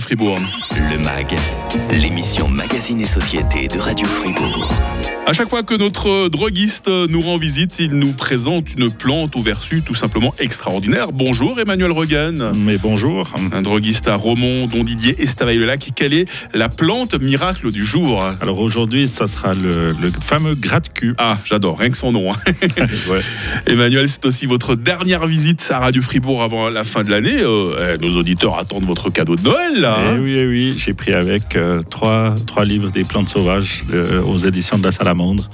Fribourg. Le MAG, l'émission Magazine et Société de Radio Fribourg. À chaque fois que notre droguiste nous rend visite, il nous présente une plante au vertu tout simplement extraordinaire. Bonjour Emmanuel Regan. Mais bonjour. Un droguiste à Romont, dont Didier Estavayer-le-Lac. Quelle est la plante miracle du jour? Alors aujourd'hui, ça sera le, le fameux gratte-cul. Ah, j'adore, rien que son nom. hein. Ouais. Emmanuel, c'est aussi votre dernière visite à Radio Fribourg avant la fin de l'année. Euh, nos auditeurs attendent votre cadeau de Noël, là. Eh hein. oui, eh oui, j'ai pris avec euh, trois, trois livres des plantes sauvages euh, aux éditions de la Salamandre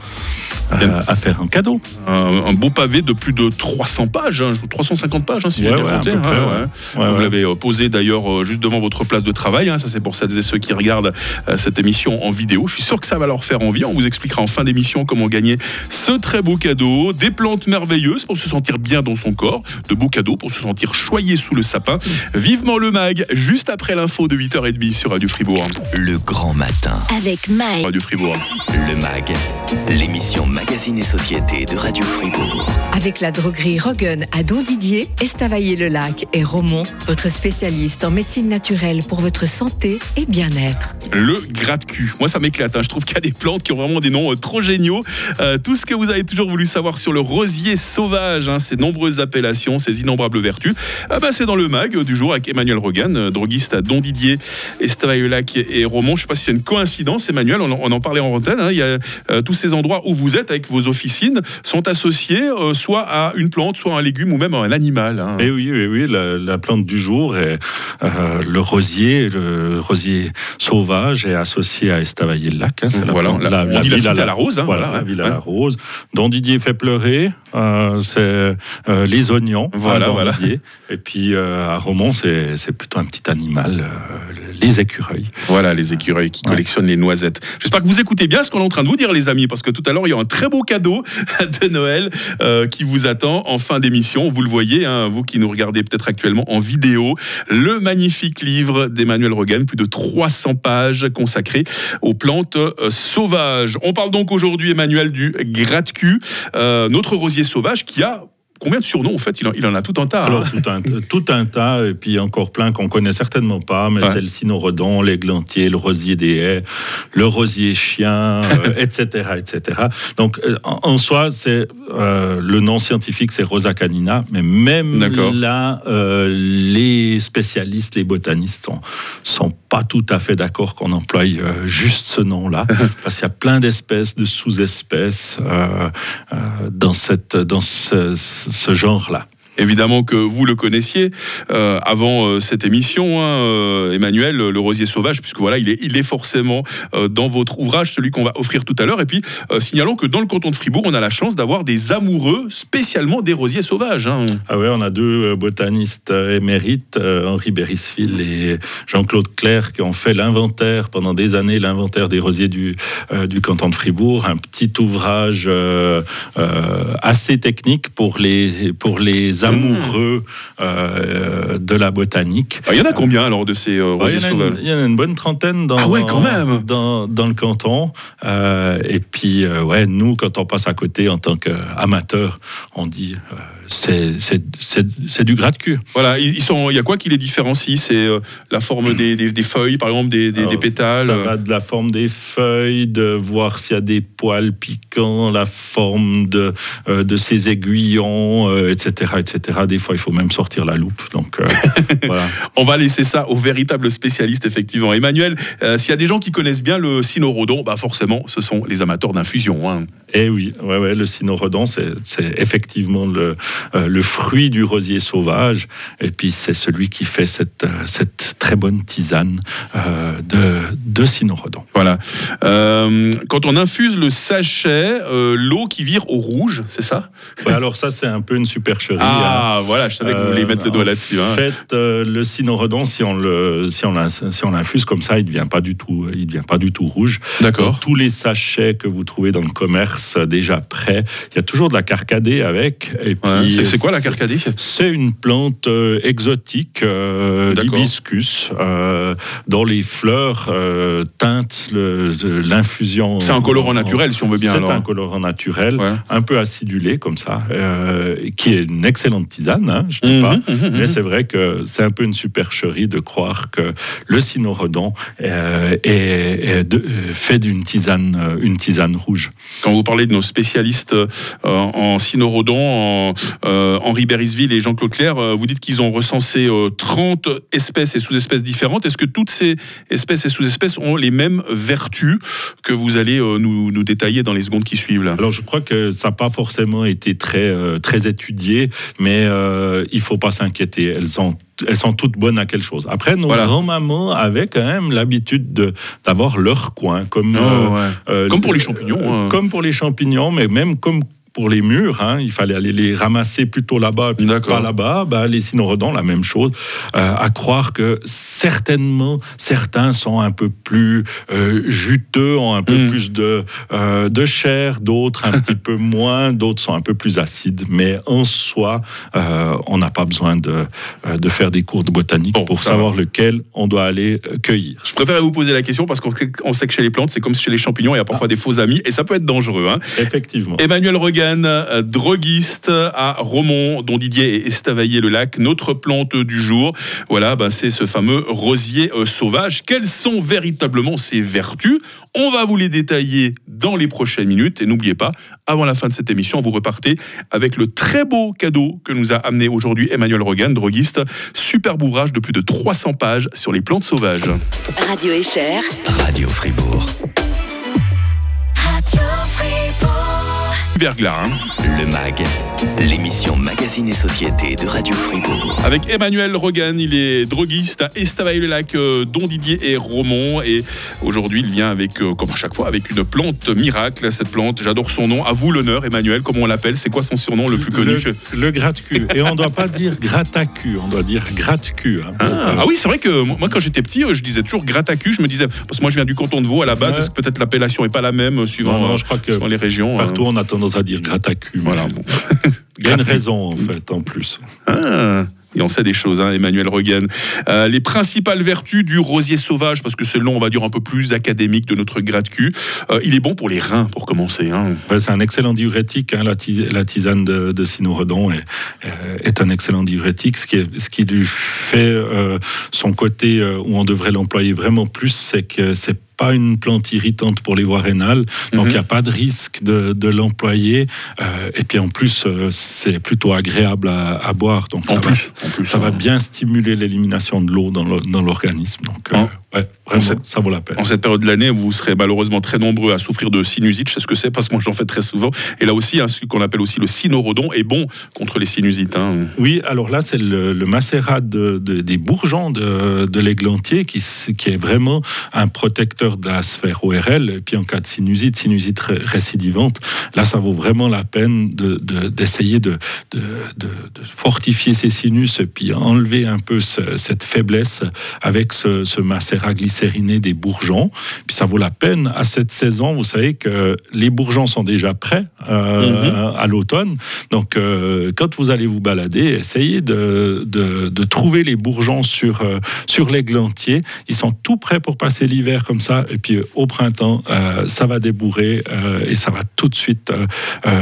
euh, à faire un cadeau. Un, un beau pavé de plus de 300 pages, hein, 350 pages, hein, si Ouais, j'ai bien compté. hein, près, ouais. ouais. Ouais, Vous ouais. l'avez euh, posé d'ailleurs euh, juste devant votre place de travail. hein, ça, c'est pour celles et ceux qui regardent euh, cette émission en vidéo. Je suis sûr que ça va leur faire envie. On vous expliquera en fin d'émission comment gagner ce très beau cadeau. Des plantes merveilleuses pour se sentir bien dans son corps. De beaux cadeaux pour se sentir choyé sous le sapin. Vivement le mag, juste après l'info de 8h30 sur Radio Fribourg. Le grand matin. Avec Mike. Radio Fribourg. Le MAG, l'émission Magazine et Société de Radio Fribourg. Avec la droguerie Rogan à Don Didier, Estavayer-le-Lac et Romont, votre spécialiste en médecine naturelle pour votre santé et bien-être. le gratte-cul. Moi, ça m'éclate. hein. Je trouve qu'il y a des plantes qui ont vraiment des noms euh, trop géniaux. Euh, tout ce que vous avez toujours voulu savoir sur le rosier sauvage, hein, ses nombreuses appellations, ses innombrables vertus, ah bah, c'est dans le mag du jour avec Emmanuel Rogan, euh, droguiste à Don Didier, Estavayer-le-Lac et et Romont. Je ne sais pas si c'est une coïncidence, Emmanuel. On, en- on en parlait en antenne. hein. Il y a euh, tous ces endroits où vous êtes avec vos officines sont associés euh, soit à une plante, soit à un légume ou même à un animal. hein. Et oui, oui, oui, la, la plante du jour est euh, le rosier, le rosier sauvage est associé à Estavayer-le-Lac. hein, c'est la Voilà, la- dit la cité à la rose, hein, voilà, voilà, la ville à la rose. Dont Didier fait pleurer, euh, c'est les oignons. hein, Voilà, voilà. Didier. Et puis à Romont, c'est plutôt un petit animal, les écureuils. Voilà les écureuils qui Ouais. collectionnent les noisettes. J'espère que vous écoutez bien ce qu'on est en train de vous dire, les amis, parce que tout à l'heure, il y a un très beau cadeau de Noël euh, qui vous attend en fin d'émission. Vous le voyez, hein, vous qui nous regardez peut-être actuellement en vidéo, le magnifique livre d'Emmanuel Rogan, plus de 300 pages consacrées aux plantes euh, sauvages. On parle donc aujourd'hui, Emmanuel, du gratte-cul, notre rosier sauvage qui a combien de surnoms, en fait il en, il en a tout un tas. hein. Alors, tout un, tout un tas, et puis encore plein qu'on connaît certainement pas, mais Ouais. c'est le cynorhodon, l'églantier, le rosier des haies, le rosier chien, euh, etc., etc. Donc, euh, en, en soi, c'est euh, le nom scientifique, c'est Rosa canina, mais même là, euh, les spécialistes, les botanistes sont, sont pas tout à fait d'accord qu'on emploie juste ce nom-là, parce qu'il y a plein d'espèces, de sous-espèces dans, cette, dans ce, ce genre-là. Évidemment que vous le connaissiez euh, avant euh, cette émission, hein, euh, Emmanuel, le rosier sauvage, puisque voilà, il est, forcément dans votre ouvrage, celui qu'on va offrir tout à l'heure. Et puis, signalons que dans le canton de Fribourg, on a la chance d'avoir des amoureux spécialement des rosiers sauvages. hein. Ah ouais, on a deux botanistes émérites, Henri Berisville et Jean-Claude Clerc, qui ont fait l'inventaire pendant des années, l'inventaire des rosiers du, du canton de Fribourg. Un petit ouvrage assez technique pour les, pour les amoureux euh, de la botanique. Ah, Il y en a combien alors de ces euh, Ouais, rosiers il, y en a sauvages une, il y en a une bonne trentaine dans, Ah ouais, quand même. dans, dans le canton. Euh, et puis, ouais, nous, quand on passe à côté en tant qu'amateur, on dit c'est c'est- c'est- c'est du gratte-cul. Voilà, ils sont. Il y a quoi qui les différencie? C'est euh, la forme des, des- des feuilles, par exemple, des, des- des Alors, pétales. Ça va de la forme des feuilles, de voir s'il y a des poils piquants, la forme de, euh, de ses aiguillons, euh, etc., etc. Des fois, il faut même sortir la loupe. Donc, euh, voilà. On va laisser ça aux véritables spécialistes, effectivement. Emmanuel, euh, s'il y a des gens qui connaissent bien le cynorhodon, bah forcément, ce sont les amateurs d'infusion. hein. Eh oui, ouais, ouais, le cynorhodon, c'est effectivement le, euh, le fruit du rosier sauvage. Et puis, c'est celui qui fait cette, euh, cette très bonne tisane euh, de, de cynorhodon. Voilà. Euh, quand on infuse le sachet, euh, l'eau qui vire au rouge, c'est ça? Ouais, alors, ça, c'est un peu une supercherie. hein. Ah, voilà, je savais que vous vouliez Euh, mettre le doigt en là-dessus. hein. fait, euh, le cynorhodon, si on le, si on l'in- si on l'infuse comme ça, il devient pas du tout, il devient pas du tout rouge. D'accord. tous les sachets que vous trouvez dans le commerce euh, déjà prêts, il y a toujours de la carcadée avec, et puis Ouais. C'est- quoi la carcadée C'est une plante euh, exotique, euh, l'hibiscus, euh, dont les fleurs euh, teintent l'infusion. C'est un colorant naturel, si on veut bien. C'est un colorant naturel, Ouais. un peu acidulé comme ça, qui est une excellente tisane, hein, je dis Mhm, pas. mhm, mhm. Mais c'est vrai que c'est un peu une supercherie de croire que le cynorhodon est, est de- fait d'une tisane, une tisane rouge. Quand vous parlez de nos spécialistes en cynorhodon, en, Henri Berisville et Jean-Claude Claire, euh, vous dites qu'ils ont recensé euh, 30 espèces et sous-espèces différentes. Est-ce que toutes ces espèces et sous-espèces ont les mêmes vertus que vous allez euh, nous, nous détailler dans les secondes qui suivent là? Alors je crois que ça n'a pas forcément été très, euh, très étudié, mais euh, il faut pas s'inquiéter. Elles ont elles sont toutes bonnes à quelque chose. Après, nos Voilà. grands-mamans avaient quand même l'habitude de- d'avoir leur coin, comme, Oh, euh, ouais. euh, Comme pour les euh, champignons, euh, hein. Comme pour les champignons, mais même comme pour les murs, hein, il fallait aller les ramasser plutôt là-bas, puis pas là-bas. Bah, les cynorhodons, la même chose. Euh, à croire que certainement certains sont un peu plus euh, juteux, ont un peu Mm. plus de, euh, de chair, d'autres un petit peu moins, d'autres sont un peu plus acides. Mais en soi, on n'a pas besoin de, de faire des cours de botanique Bon, pour savoir lequel on doit aller cueillir. Je préfère vous poser la question parce qu'on sait, que chez les plantes, c'est comme chez les champignons, il y a parfois des faux amis et ça peut être dangereux. hein. Effectivement. Emmanuel Regan, euh, droguiste à Romont, dont Didier est Estavayer-le-Lac. Notre plante du jour, voilà, bah, c'est ce fameux rosier euh, sauvage. Quelles sont véritablement ses vertus? On va vous les détailler dans les prochaines minutes. Et n'oubliez pas, avant la fin de cette émission, vous repartez avec le très beau cadeau que nous a amené aujourd'hui Emmanuel Regan, droguiste. Superbe ouvrage de plus de 300 pages sur les plantes sauvages. Radio FR. Radio Fribourg. Verglas, hein. Le MAG, l'émission Magazine et Société de Radio Fribourg. Avec Emmanuel Rogan, il est droguiste à Estavayer-le-Lac, euh, dont Didier et Romont. Et aujourd'hui, il vient avec, euh, comme à chaque fois, avec une plante miracle. Cette plante, j'adore son nom. À vous l'honneur, Emmanuel. Comment on l'appelle? C'est quoi son surnom le plus connu? Le, le gratte-cul. Et on ne doit pas dire gratte-cul, on doit dire gratte-cul. hein. Ah, ah oui, c'est vrai que moi, quand j'étais petit, je disais toujours gratacu. Je me disais, parce que moi, je viens du canton de Vaud à la base. Ouais. Est-ce que peut-être l'appellation n'est pas la même euh, suivant, Non, non, je crois que suivant les régions partout hein. on a tendance à dire gratte-cul. Voilà. bon. Il y a une raison en fait, en plus. Ah, et on sait des choses, hein, Emmanuel Regan. Euh, les principales vertus du rosier sauvage, parce que c'est le nom, on va dire, un peu plus académique de notre gratte-cul. Euh, il est bon pour les reins, pour commencer. hein. Ouais, c'est un excellent diurétique. hein, la, ti- la tisane de, de cynorhodon est, est un excellent diurétique. Ce qui, est- ce qui lui fait euh, son côté où on devrait l'employer vraiment plus, c'est que c'est pas une plante irritante pour les voies rénales, donc il Mhm. n'y a pas de risque de, de l'employer. Euh, et puis en plus, euh, c'est plutôt agréable à, à boire, donc En ça, plus, en plus, va, ça va hein. bien stimuler l'élimination de l'eau dans le- l'organisme. Donc vraiment, cette- ça vaut la peine. En cette période de l'année, vous serez malheureusement très nombreux à souffrir de sinusite. Je sais ce que c'est parce que moi j'en fais très souvent. Et là aussi, hein, ce qu'on appelle aussi le cynorhodon est bon contre les sinusites. hein. Oui, alors là, c'est le, le macérat de- de- des bourgeons de, de l'églantier qui, est vraiment un protecteur de la sphère ORL. Et puis en cas de sinusite, sinusite ré- récidivante, là, ça vaut vraiment la peine de- de- d'essayer de, fortifier ces sinus et puis enlever un peu ce- cette faiblesse avec ce, ce macérat des bourgeons. Puis ça vaut la peine à cette saison. Vous savez que les bourgeons sont déjà prêts euh, à l'automne. Donc, euh, quand vous allez vous balader, essayez de, de, de trouver les bourgeons sur, euh, sur l'églantier. Ils sont tout prêts pour passer l'hiver comme ça. Et puis, euh, au printemps, ça va débourrer et ça va tout de suite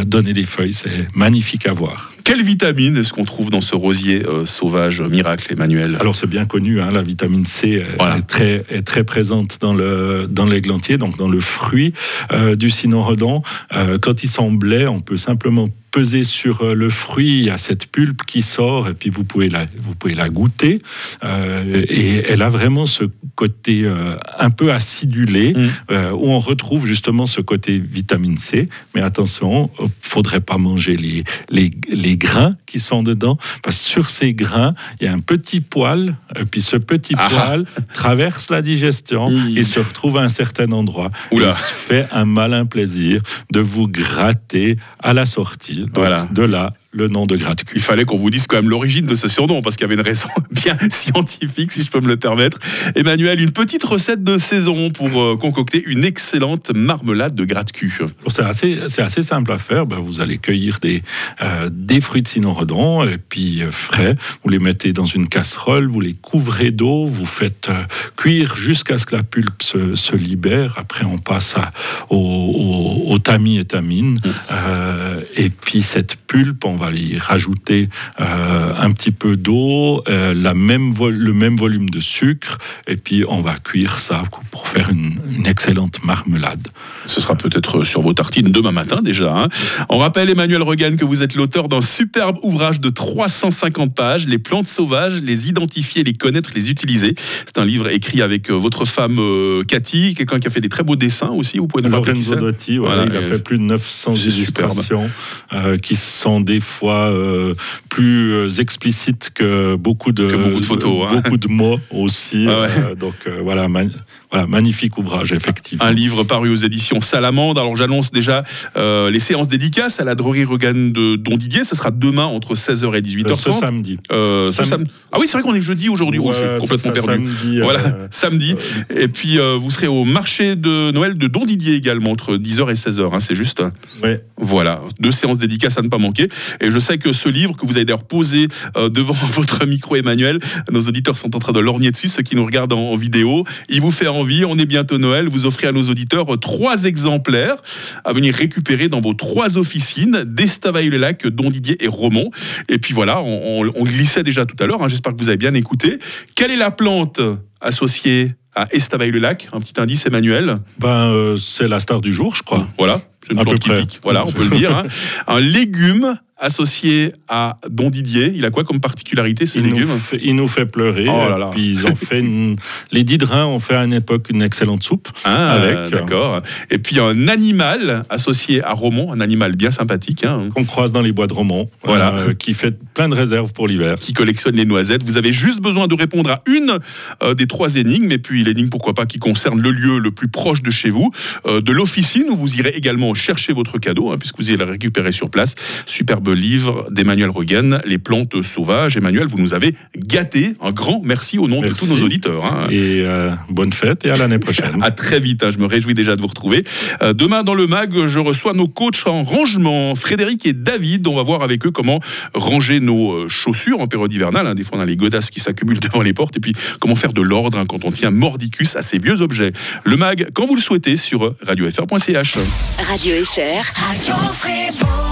donner des feuilles. C'est magnifique à voir. Quelle vitamine est-ce qu'on trouve dans ce rosier euh, sauvage euh, miracle, Emmanuel Alors c'est bien connu, hein, la vitamine C est, Voilà. est très, est très présente dans le dans l'églantier, donc dans le fruit euh, du cynorhodon. Euh, quand sont blés, on peut simplement peser sur euh, le fruit, il y a cette pulpe qui sort et puis vous pouvez la, vous pouvez la goûter. Euh, et elle a vraiment ce côté euh, un peu acidulé Mm. euh, où on retrouve justement ce côté vitamine C. Mais attention, il faudrait pas manger les, les, les grains qui sont dedans parce que sur ces grains, il y a un petit poil et puis ce petit Ah. poil traverse la digestion Mmh. et se retrouve à un certain endroit. Oula. Il se fait un malin plaisir de vous gratter à la sortie. Voilà. de là, le nom de Gratte-Cul. Il fallait qu'on vous dise quand même l'origine de ce surnom, parce qu'il y avait une raison bien scientifique, si je peux me le permettre. Emmanuel, une petite recette de saison pour euh, concocter une excellente marmelade de gratte-cul. C'est assez, simple à faire. Ben, vous allez cueillir des, euh, des fruits de cynorhodon, et puis euh, frais. Vous les mettez dans une casserole, vous les couvrez d'eau, vous faites euh, cuire jusqu'à ce que la pulpe se, se libère. Après, on passe à, au, au, au tamis et tamine. Euh, et puis, cette pulpe, on va y rajouter euh, un petit peu d'eau, euh, la même le même volume de sucre, et puis on va cuire ça pour faire une, une excellente marmelade. Ce sera peut-être sur vos tartines demain matin déjà. hein. On rappelle, Emmanuel Regan, que vous êtes l'auteur d'un superbe ouvrage de 350 pages, Les plantes sauvages, les identifier, les connaître, les utiliser. C'est un livre écrit avec euh, votre femme Cathy, quelqu'un qui a fait des très beaux dessins aussi. Vous pouvez nous Lorenzo Dotti, voilà, Voilà, il a fait plus de 900 c'est superbe. illustrations euh, qui sont des fois euh, plus euh, explicites que beaucoup de, Que beaucoup de photos, hein. beaucoup de mots aussi. Ah ouais. Euh, donc voilà, voilà, magnifique ouvrage effectivement. Un livre paru aux éditions Salamande. Alors j'annonce déjà euh, les séances dédicaces à la droguerie Regan de Don Didier. Ce sera demain entre 16h et Euh, 18h30. ce samedi. Euh, ce Sam- sam- Ah oui, c'est vrai qu'on est jeudi aujourd'hui. Oh, je suis complètement perdu. Samedi, euh, Voilà, samedi. Et puis euh, vous serez au marché de Noël de Don Didier également entre 10h et 16h. hein, c'est juste. ouais. Voilà, deux séances dédicaces à ne pas manquer. Et je sais que ce livre que vous avez d'ailleurs posé euh, devant votre micro, Emmanuel, nos auditeurs sont en train de lorgner dessus, ceux qui nous regardent en, en vidéo. Il vous fait envie, on est bientôt Noël, vous offrez à nos auditeurs trois exemplaires à venir récupérer dans vos trois officines. d'Estavayer-le-Lac, Don Didier et Romont. Et puis voilà, on, on- on glissait déjà tout à l'heure, hein, j'espère que vous avez bien écouté. Quelle est la plante associée à Estavayer-le-Lac Un petit indice, Emmanuel? Ben, euh, c'est la star du jour, je crois. voilà, c'est une À plante peu près. qui pique. Voilà, on peut le dire. hein. Un légume associé à Don Didier. Il a quoi comme particularité ce Il nous, légume? fait, il nous fait pleurer. Oh là là. Puis ils ont fait une- les Didrains ont fait à une époque une excellente soupe. Ah, avec. d'accord. Et puis un animal associé à Romont, un animal bien sympathique, hein, qu'on croise dans les bois de Romont, Voilà. euh, qui fait plein de réserves pour l'hiver. qui collectionne les noisettes. Vous avez juste besoin de répondre à une euh, des trois énigmes, et puis l'énigme, pourquoi pas, qui concerne le lieu le plus proche de chez vous, euh, de l'officine où vous irez également chercher votre cadeau, hein, puisque vous allez le récupérer sur place. Superbe livre d'Emmanuel Regan, Les plantes sauvages. Emmanuel, vous nous avez gâté. Un grand merci au nom de tous nos auditeurs. hein. Et euh, bonne fête et à l'année prochaine. À très vite, hein, je me réjouis déjà de vous retrouver. Euh, demain dans le MAG, je reçois nos coachs en rangement, Frédéric et David. On va voir avec eux comment ranger nos euh, chaussures en période hivernale. hein. Des fois, on a les godasses qui s'accumulent devant les portes. Et puis, comment faire de l'ordre hein, quand on tient mordicus à ces vieux objets. Le MAG, quand vous le souhaitez, sur radiofr.ch. Radio FR. Radio.